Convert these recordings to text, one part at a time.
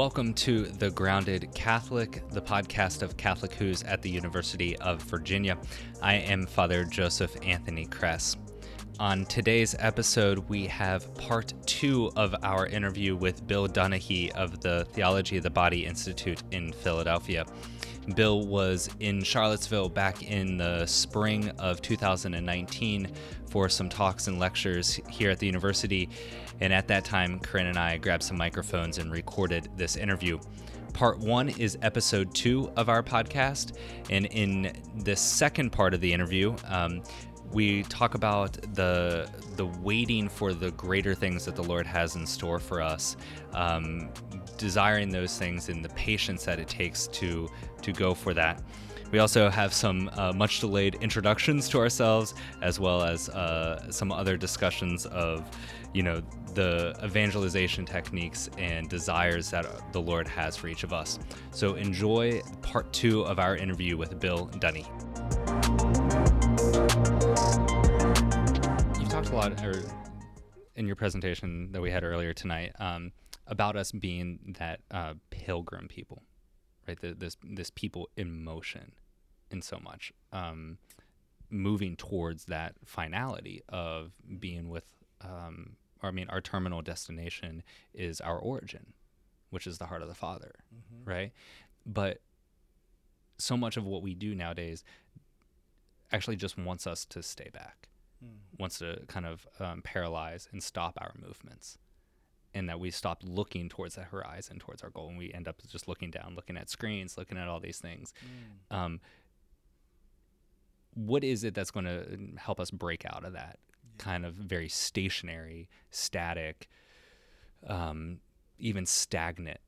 Welcome to The Grounded Catholic, the podcast of Catholic Hoos at the University of Virginia. I am Father Joseph Anthony Kress. On today's episode, we have part two of our interview with Bill Donaghy of the Theology of the Body Institute in Philadelphia. Bill was in Charlottesville back in the spring of 2019 for some talks and lectures here at the university. And at that time, Corinne and I grabbed some microphones and recorded this interview. Part one is episode two of our podcast. And in the second part of the interview, um, we talk about the the waiting for the greater things that the Lord has in store for us, um, desiring those things and the patience that it takes to to go for that. We also have some uh, much delayed introductions to ourselves, as well as uh, some other discussions of, you know, the evangelization techniques and desires that the Lord has for each of us. So enjoy part two of our interview with Bill Donaghy. Lot, or in your presentation that we had earlier tonight, um, about us being that uh, pilgrim people, right? The, this this people in motion, in so much, um, moving towards that finality of being with. Um, or I mean, our terminal destination is our origin, which is the heart of the Father, mm-hmm. right? But so much of what we do nowadays actually just wants us to stay back mm. wants to kind of um, paralyze and stop our movements and that we stop looking towards the horizon towards our goal and we end up just looking down looking at screens looking at all these things mm. um, what is it that's going to help us break out of that yeah. kind of very stationary static um, even stagnant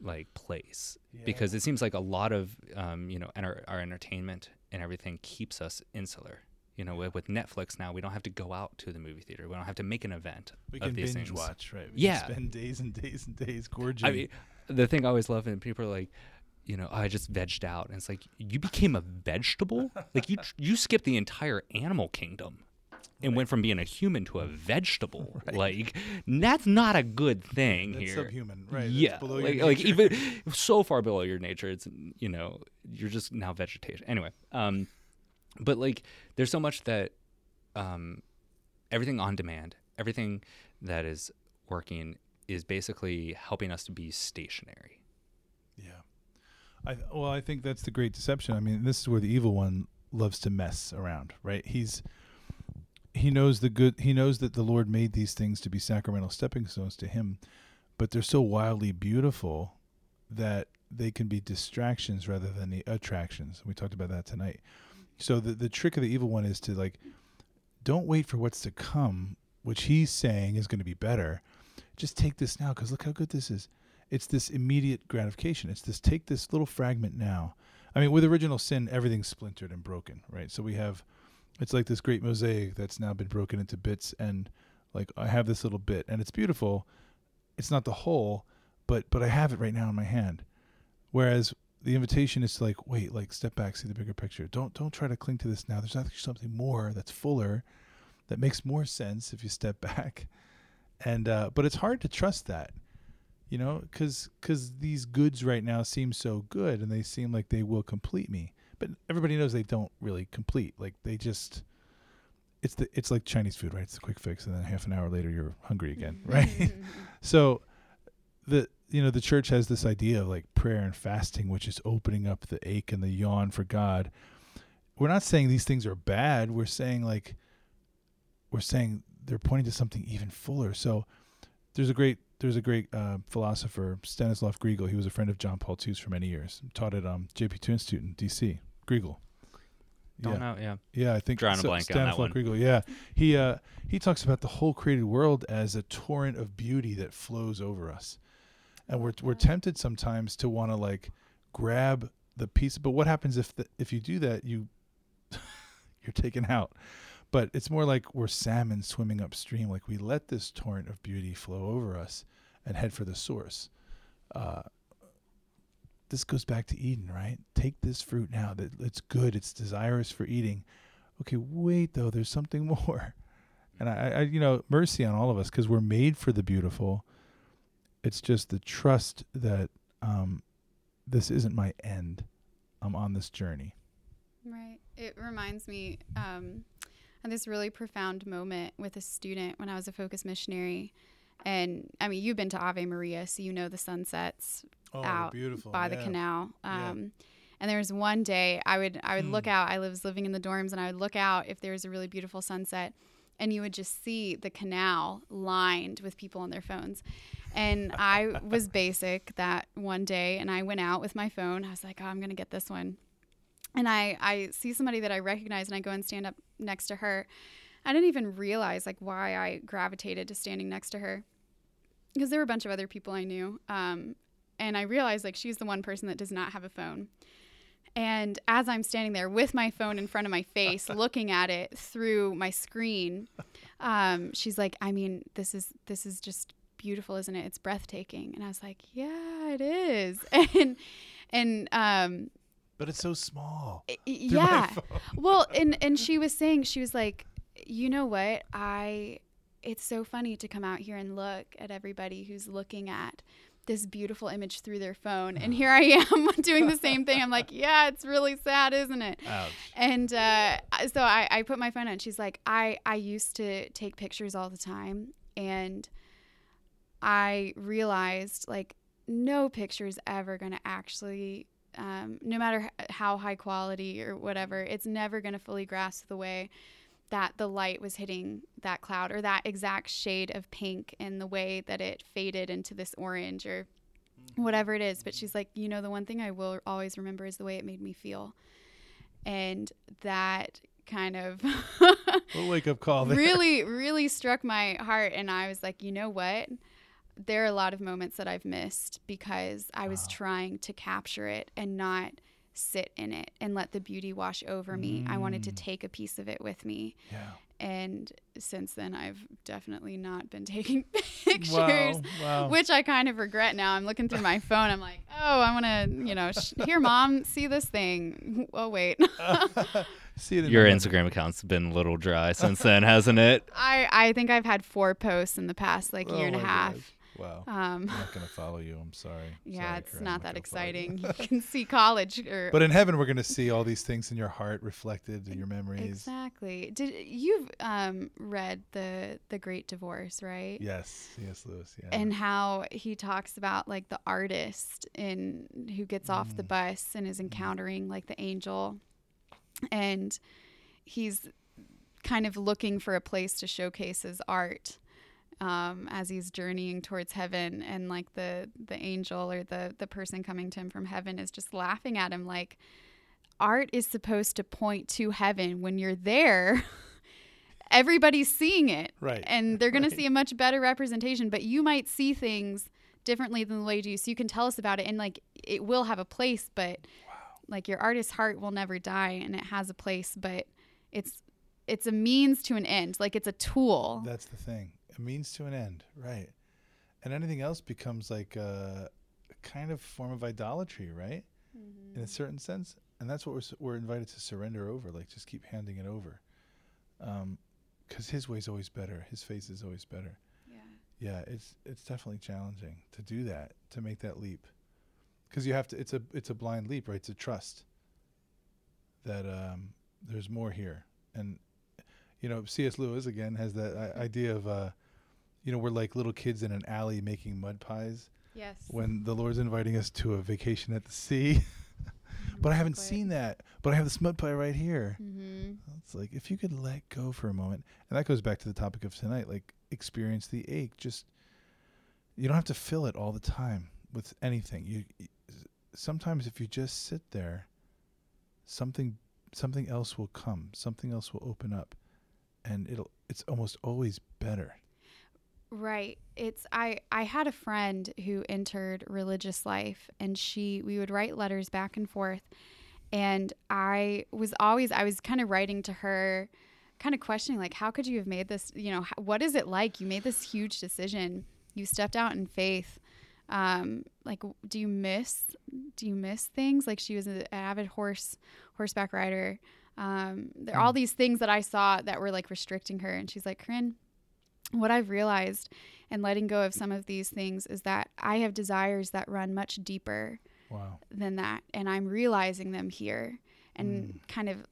like place yeah. because it seems like a lot of um, you know enter- our entertainment and everything keeps us insular you know, with, with Netflix now, we don't have to go out to the movie theater. We don't have to make an event. We can binge things. watch, right? We yeah, spend days and days and days gorging. I mean, the thing I always love, and people are like, you know, I just vegged out, and it's like you became a vegetable. like you, you skipped the entire animal kingdom and right. went from being a human to a vegetable. Right. Like that's not a good thing that's here. Subhuman, right? Yeah, like, like, even so far below your nature, it's you know you're just now vegetation. Anyway, um, but like there's so much that um, everything on demand everything that is working is basically helping us to be stationary. Yeah. I well i think that's the great deception. I mean this is where the evil one loves to mess around right? He's he knows the good he knows that the lord made these things to be sacramental stepping stones to him but they're so wildly beautiful that they can be distractions rather than the attractions. We talked about that tonight so the the trick of the evil one is to like don't wait for what's to come, which he's saying is going to be better. Just take this now cuz look how good this is. It's this immediate gratification. It's this take this little fragment now. I mean, with original sin, everything's splintered and broken, right? So we have it's like this great mosaic that's now been broken into bits and like I have this little bit and it's beautiful. It's not the whole, but but I have it right now in my hand. Whereas the invitation is to like wait like step back see the bigger picture. Don't don't try to cling to this now. There's actually something more that's fuller that makes more sense if you step back. And uh but it's hard to trust that you know because because these goods right now seem so good and they seem like they will complete me. But everybody knows they don't really complete. Like they just it's the it's like chinese food right? It's a quick fix and then half an hour later you're hungry again right? So the you know the church has this idea of like prayer and fasting which is opening up the ache and the yawn for god. We're not saying these things are bad. We're saying like we're saying they're pointing to something even fuller. So there's a great there's a great uh, philosopher Stanislaw Grygiel he was a friend of john paul ii's for many years. Taught at um, jp2 institute in dc Grygiel don't yeah. know. Yeah. Yeah, I think drawing so, a blank Stanislaw on that Grygiel, Yeah, he uh, he talks about the whole created world as a torrent of beauty that flows over us and we're we're tempted sometimes to want to like grab the piece. But what happens if the, if you do that, you you're taken out. But it's more like we're salmon swimming upstream. Like we let this torrent of beauty flow over us and head for the source. Uh, this goes back to Eden, right? Take this fruit now. That it's good. It's desirous for eating. Okay, wait though. There's something more. And I, I you know, mercy on all of us because we're made for the beautiful It's just the trust that um, this isn't my end. I'm on this journey. Right. It reminds me um, of this really profound moment with a student when I was a focus missionary. And I mean, you've been to Ave Maria, so you know the sunsets Oh, out beautiful. by the yeah. canal. Yeah. Um, And there was one day I would I would look Hmm. out. I was living in the dorms, and I would look out if there was a really beautiful sunset, and you would just see the canal lined with people on their phones. And I was basic that one day, and I went out with my phone. I was like, oh, I'm gonna get this one. And I I see somebody that I recognize, and I go and stand up next to her. I didn't even realize like why I gravitated to standing next to her, because there were a bunch of other people I knew. Um, and I realized like she's the one person that does not have a phone. And as I'm standing there with my phone in front of my face, looking at it through my screen, um, she's like, "I mean, this is this is just beautiful, isn't it? It's breathtaking." And I was like, "Yeah, it is." And and um, But it's so small. yeah, well, and and she was saying she was like, you know what? I it's so funny to come out here and look at everybody who's looking at this beautiful image through their phone, and here I am doing the same thing. I'm like, yeah, it's really sad, isn't it? Ouch. And uh, so I, I put my phone on. She's like, I, I used to take pictures all the time. And I realized, like, no picture is ever going to actually, um, no matter how high quality or whatever, it's never going to fully grasp the way that the light was hitting that cloud or that exact shade of pink and the way that it faded into this orange or mm-hmm. whatever it is. But mm-hmm. she's like, you know, the one thing I will always remember is the way it made me feel and that kind of wake up call there. really really struck my heart and i was like you know what there are a lot of moments that i've missed because i was Wow. trying to capture it and not sit in it and let the beauty wash over me i wanted to Mm. take a piece of it with me Yeah. and since then i've definitely not been taking pictures Wow. Wow. which I kind of regret now. I'm looking through my phone. I'm like, oh, I want to, you know, sh- here, mom, see this thing. Oh, wait. See it in Your the- Instagram account's been a little dry since then, hasn't it? I, I think I've had four posts in the past like year Oh and a half. gosh. Wow. Um, I'm not gonna follow you. I'm sorry. yeah, Sorry, it's I'm not that gonna you. exciting. you can see college or But in heaven, we're gonna see all these things in your heart reflected in your memories. exactly. Did you've um, read the the Great Divorce, right? Yes. Yes, Lewis. Yeah. and how he talks about like the artist in who gets off the Mm. bus and is encountering like the angel and he's kind of looking for a place to showcase his art um, as he's journeying towards heaven and like the the angel or the the person coming to him from heaven is just laughing at him like art is supposed to point to heaven when you're there everybody's seeing it right. and they're going Right. to see a much better representation but you might see things differently than the way you do so you can tell us about it and like it will have a place but like your artist's heart will never die and it has a place but it's it's a means to an end like it's a tool That's the thing. A means to an end, right? And anything else becomes like a, a kind of form of idolatry, right? In a certain sense, and that's what we're we're invited to surrender over. Like just keep handing it over, because His way's always better. His face is always better. yeah Yeah, it's it's definitely challenging to do that, to make that leap, because you have to. It's a it's a blind leap, right? It's a trust that um, there's more here, and you know, C.S. Lewis again has that I- idea of, uh, you know, we're like little kids in an alley making mud pies yes when the Lord's inviting us to a vacation at the sea. but I haven't seen that. But I have this mud pie right here. mm-hmm. It's like if you could let go for a moment, and that goes back to the topic of tonight, like experience the ache. Just you don't have to fill it all the time with anything. You y- sometimes if you just sit there, something something else will come. Something else will open up, and it'll it's almost always better. Right. It's I I had a friend who entered religious life and she we would write letters back and forth and I was always I was kind of writing to her kind of questioning like how could you have made this, you know, what is it like? You made this huge decision. You stepped out in faith. Um like do you miss do you miss things? Like she was an avid horse horseback rider. Um there are all Mm. these things that I saw that were like restricting her and she's like, "Corinne, what I've realized and letting go of some of these things is that I have desires that run much deeper Wow. than that. And I'm realizing them here and hmm. kind of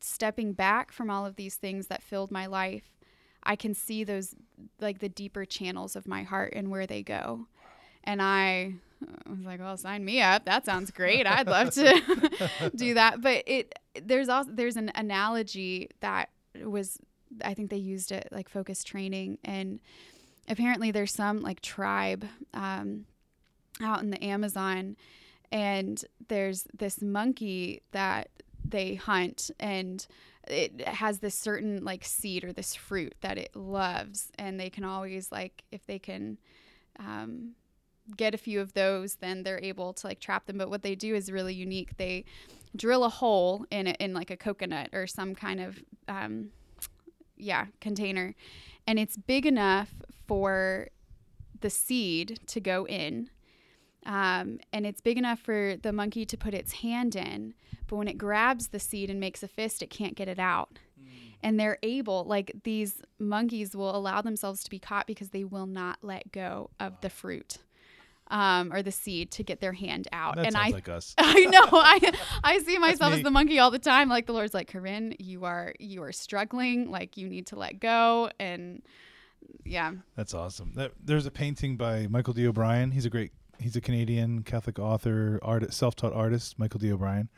stepping back from all of these things that filled my life. I can see those, like the deeper channels of my heart and where they go. And I was like, well, sign me up. That sounds great. I'd love to do that. But it, there's also, there's an analogy that was, I think they used it like focus training. And apparently there's some like tribe um, out in the Amazon and there's this monkey that they hunt and it has this certain like seed or this fruit that it loves and they can always like if they can um, get a few of those then they're able to like trap them but what they do is really unique they drill a hole in it in like a coconut or some kind of um, yeah container. And it's big enough for the seed to go in um, and it's big enough for the monkey to put its hand in, but when it grabs the seed and makes a fist, it can't get it out. And they're able, like these monkeys will allow themselves to be caught because they will not let go of the fruit um, or the seed to get their hand out. That and I, like us. I know, I, I see myself as the monkey all the time. Like the Lord's like, Corinne, you are, you are struggling. Like you need to let go. And yeah, That's awesome. That, there's a painting by Michael D. O'Brien. He's a great. He's a Canadian Catholic author, artist, self-taught artist. Michael D. O'Brien.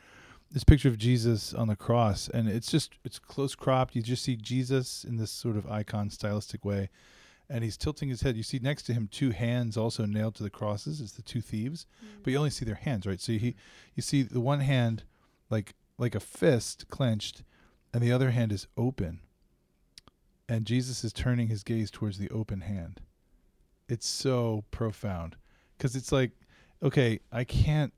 This picture of Jesus on the cross, and it's just it's close cropped. You just see Jesus in this sort of icon stylistic way, and he's tilting his head. You see next to him two hands also nailed to the crosses. It's the two thieves, but you only see their hands, right? So he, you see the one hand, like like a fist clenched, and the other hand is open. And Jesus is turning his gaze towards the open hand. It's so profound because it's like, okay, I can't,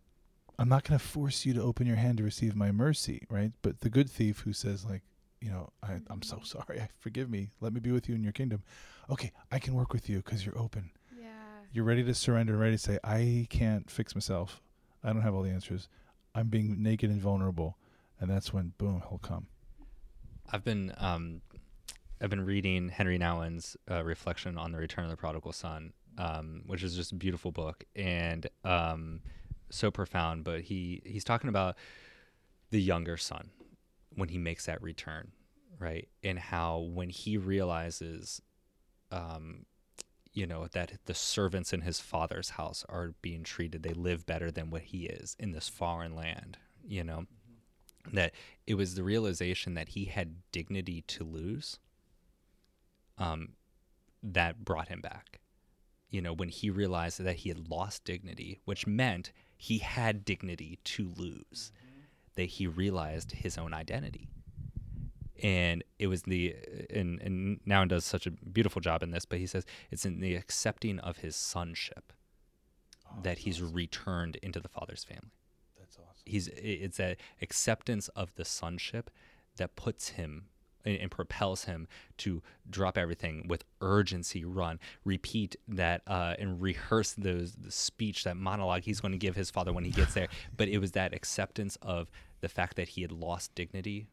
I'm not going to force you to open your hand to receive my mercy, right? But the good thief who says, like, you know, I, I'm so sorry, I forgive me, let me be with you in your kingdom. Okay, I can work with you because you're open. yeah, You're ready to surrender, and ready to say, I can't fix myself. I don't have all the answers. I'm being naked and vulnerable. And that's when, boom, he'll come. I've been um, I've been reading Henri Nouwen's uh, reflection on the Return of the Prodigal Son, um, which is just a beautiful book and um, so profound. But he he's talking about the younger son when he makes that return, right? And how when he realizes, um, you know, that the servants in his father's house are being treated, they live better than what he is in this foreign land, you know, that it was the realization that he had dignity to lose um, that brought him back. You know, when he realized that he had lost dignity, which meant he had dignity to lose, that he realized his own identity. And it was the, and, and Nouwen does such a beautiful job in this, but he says it's in the accepting of his sonship that he's returned into the Father's family. That's awesome. he's it's that acceptance of the sonship that puts him and, and propels him to drop everything with urgency run repeat that uh, and rehearse those the speech that monologue he's going to give his father when he gets there. But it was that acceptance of the fact that he had lost dignity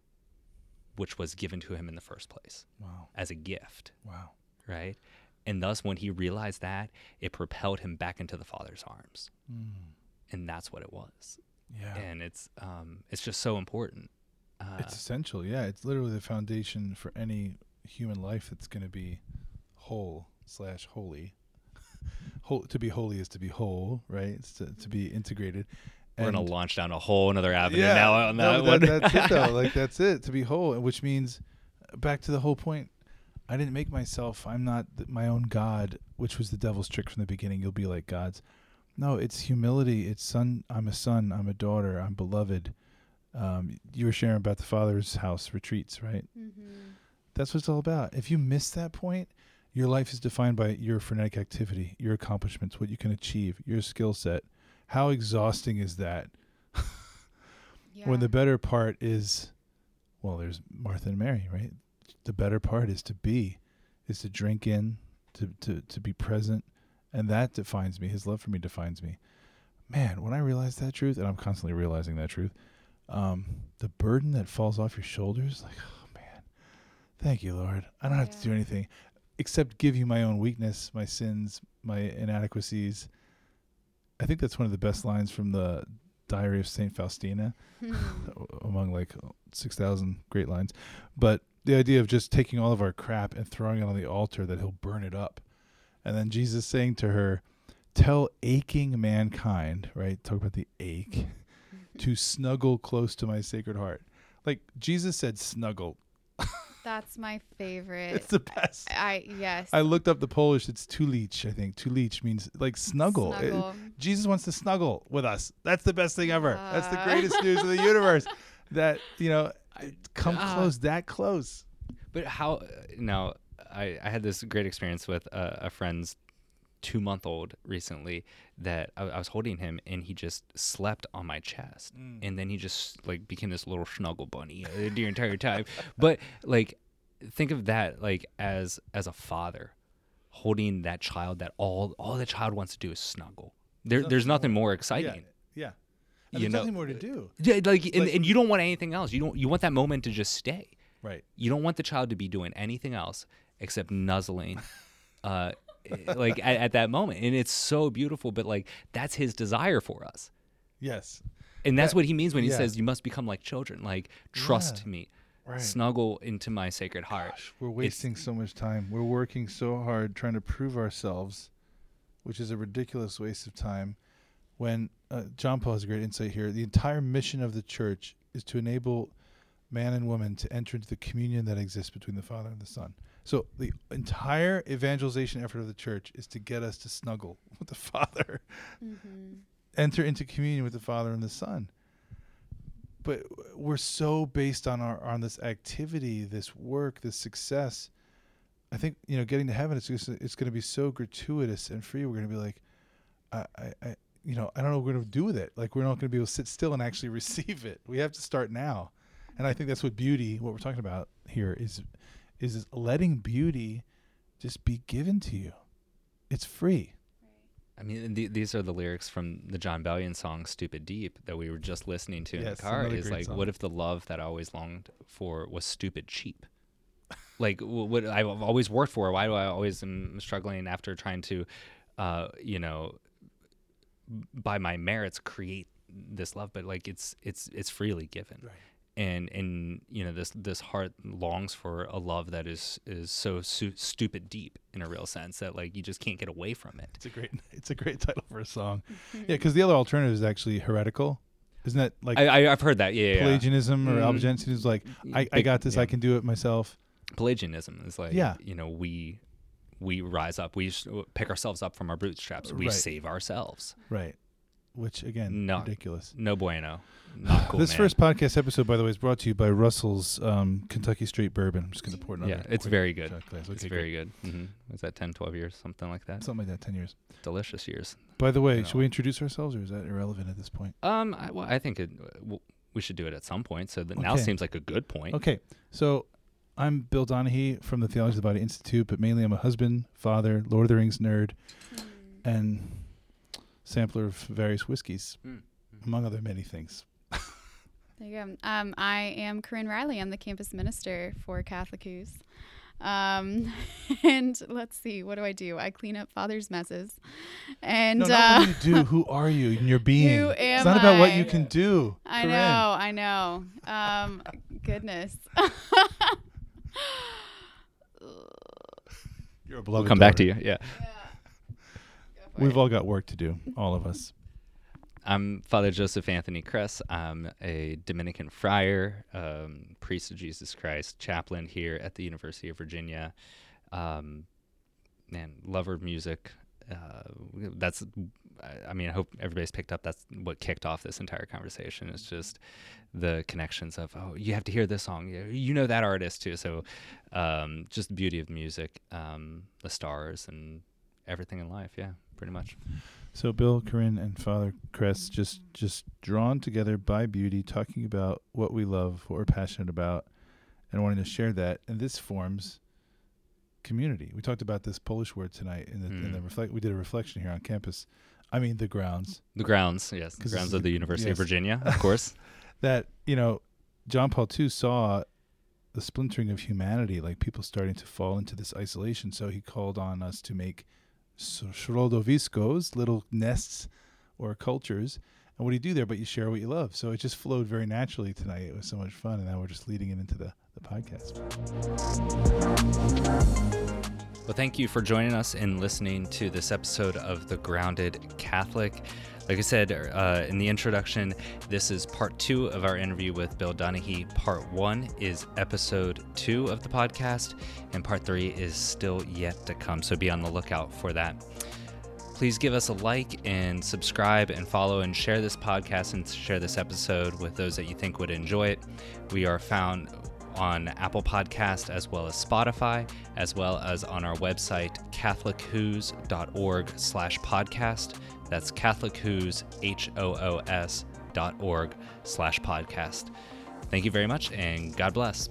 which was given to him in the first place Wow. as a gift Wow. right and thus when he realized that it propelled him back into the father's arms Mm. and that's what it was Yeah. and it's um it's just so important uh, It's essential, yeah. It's literally the foundation for any human life that's going to be whole slash holy. whole, to be holy is to be whole, right? It's to, to be integrated. We're gonna launch down a whole another avenue now on no, that one. that's it though. Like that's it. To be whole, which means back to the whole point. I didn't make myself. I'm not th- my own God, which was the devil's trick from the beginning. You'll be like gods. No, it's humility. It's son. I'm a son. I'm a daughter. I'm beloved. Um, you were sharing about the Father's house retreats, right? mm-hmm. That's what it's all about. If you miss that point, your life is defined by your frenetic activity, your accomplishments, what you can achieve, your skill set. How exhausting is that? yeah. When the better part is, well, there's Martha and Mary, right? The better part is to be, is to drink in, to, to, to be present. And that defines me. His love for me defines me. Man, when I realize that truth, and I'm constantly realizing that truth, um, the burden that falls off your shoulders, like, oh man, thank you, Lord. I don't have to do anything. except give you my own weakness, my sins, my inadequacies. I think that's one of the best lines from the Diary of Saint Faustina, hmm. among like six thousand great lines. But the idea of just taking all of our crap and throwing it on the altar, that He'll burn it up, and then Jesus saying to her, "Tell aching mankind, right? Talk about the ache, mm-hmm. to snuggle close to my sacred heart." Like Jesus said, snuggle. That's my favorite. It's the best. I yes. I looked up the Polish. It's tulić, I think. Tulić means like snuggle. It- Jesus wants to snuggle with us. That's the best thing ever. That's the Uh. greatest news in the universe. That you know, come uh, close, that close. But how? Now, I, I had this great experience with a, a friend's two month old recently that I, I was holding him and he just slept on my chest and then he just like became this little snuggle bunny uh, the entire time. but like, think of that like as as a father holding that child that all all the child wants to do is snuggle. There, Nothing there's nothing more Yeah, exciting. yeah. And You there's know- nothing more to do. Yeah, like, and, Like- and you don't want anything else. You don't. You want that moment to just stay. Right. You don't want the child to be doing anything else except nuzzling, uh, like at, at that moment. And it's so beautiful. But like that's his desire for us, Yes. and that's That- what he means when he yeah. says you must become like children. Like trust Yeah. me, Right. snuggle into my sacred heart. Gosh, we're wasting so much time. We're working so hard trying to prove ourselves, which is a ridiculous waste of time. When uh, John Paul has a great insight here, the entire mission of the church is to enable man and woman to enter into the communion that exists between the Father and the Son. So the entire evangelization effort of the church is to get us to snuggle with the Father, Mhm. enter into communion with the Father and the Son. But we're so based on our on this activity, this work, this success. I think you know, getting to heaven, it's just, it's going to be so gratuitous and free. We're going to be like, I, I, I, you know, I don't know what we're going to do with it. Like we're not going to be able to sit still and actually receive it. We have to start now, and I think that's what beauty, what we're talking about here, is, is letting beauty just be given to you. It's free. I mean, the, these are the lyrics from the Jon Bellion song "Stupid Deep" that we were just listening to in the car. Is like, song. what if the love that I always longed for was stupid cheap? like what I've always worked for. Why do I always am struggling after trying to, uh, you know, by my merits create this love? But like it's it's it's freely given. Right. And and you know this this heart longs for a love that is is so su- stupid deep in a real sense that like you just can't get away from it. It's a great, it's a great title for a song. Mm-hmm. Yeah, because the other alternative is actually heretical. Isn't that like I, I I've heard that. Yeah, yeah, yeah. Pelagianism or. Mm-hmm. Albigensianism? Is like I, I got this. yeah. I can do it myself. Pelagianism is like Yeah. you know we we rise up we pick ourselves up from our bootstraps we Right. save ourselves Right. Which again, No. ridiculous. no bueno not cool this man. first podcast episode, by the way, is brought to you by Russell's um, Kentucky Straight Bourbon. I'm just going to pour another. yeah it's very good shot glass. it's very good mm-hmm. was that 10 12 years something like that Something like that. Ten years. delicious years By the way, You should we introduce ourselves, or is that irrelevant at this point? um I, well, I think it, w- we should do it at some point so that now seems like a good point Okay, so I'm Bill Donaghy from the Theology of the Body Institute, but mainly I'm a husband, father, Lord of the Rings nerd, and sampler of various whiskeys, Mm. among other many things. There you go. Um, I am Corinne Riley. I'm the campus minister for Catholic Hoos. Um, and let's see, what do I do? I clean up father's messes. And no, uh, not what you do. Who are you in your being? Who am it's am not about what you can do. I Corinne. know, I know. Um, goodness. You're a we'll beloved come back to daughter. you yeah We've all got work to do, all of us. I'm Father Joseph Anthony Kress. I'm a Dominican friar, um, priest of Jesus Christ, chaplain here at the University of Virginia. Um, man, lover of music. Uh, that's, I- mean, I hope everybody's picked up. That's what kicked off this entire conversation. It's just the connections of, oh, you have to hear this song. You- You know that artist too. So, um, just the beauty of music, um, the stars, and everything in life. Yeah, pretty much. So Bill, Corinne, and Father Kress just just drawn together by beauty, talking about what we love, what we're passionate about, and wanting to share that. And this forms community. We talked about this Polish word tonight in the in the Mm. reflect. We did a reflection here on campus. I mean, the grounds The grounds, yes, the grounds of the University of. Virginia, of course. that you know, John Paul II saw the splintering of humanity, like people starting to fall into this isolation. So he called on us to make środowiskos, little nests or cultures. And what do you do there? But you share what you love. So it just flowed very naturally tonight. It was so much fun. And now we're just leading it into the, the podcast. Well, thank you for joining us and listening to this episode of The Grounded Catholic. Like I said uh, in the introduction, this is part two of our interview with Bill Donaghy. Part one is episode two of the podcast, and part three is still yet to come. So be on the lookout for that. Please give us a like and subscribe and follow and share this podcast and share this episode with those that you think would enjoy it. We are found on Apple Podcast as well as Spotify, as well as on our website, catholichoos.org slash podcast. That's catholichoos, H-O-O-S dot org slash podcast. Thank you very much and God bless.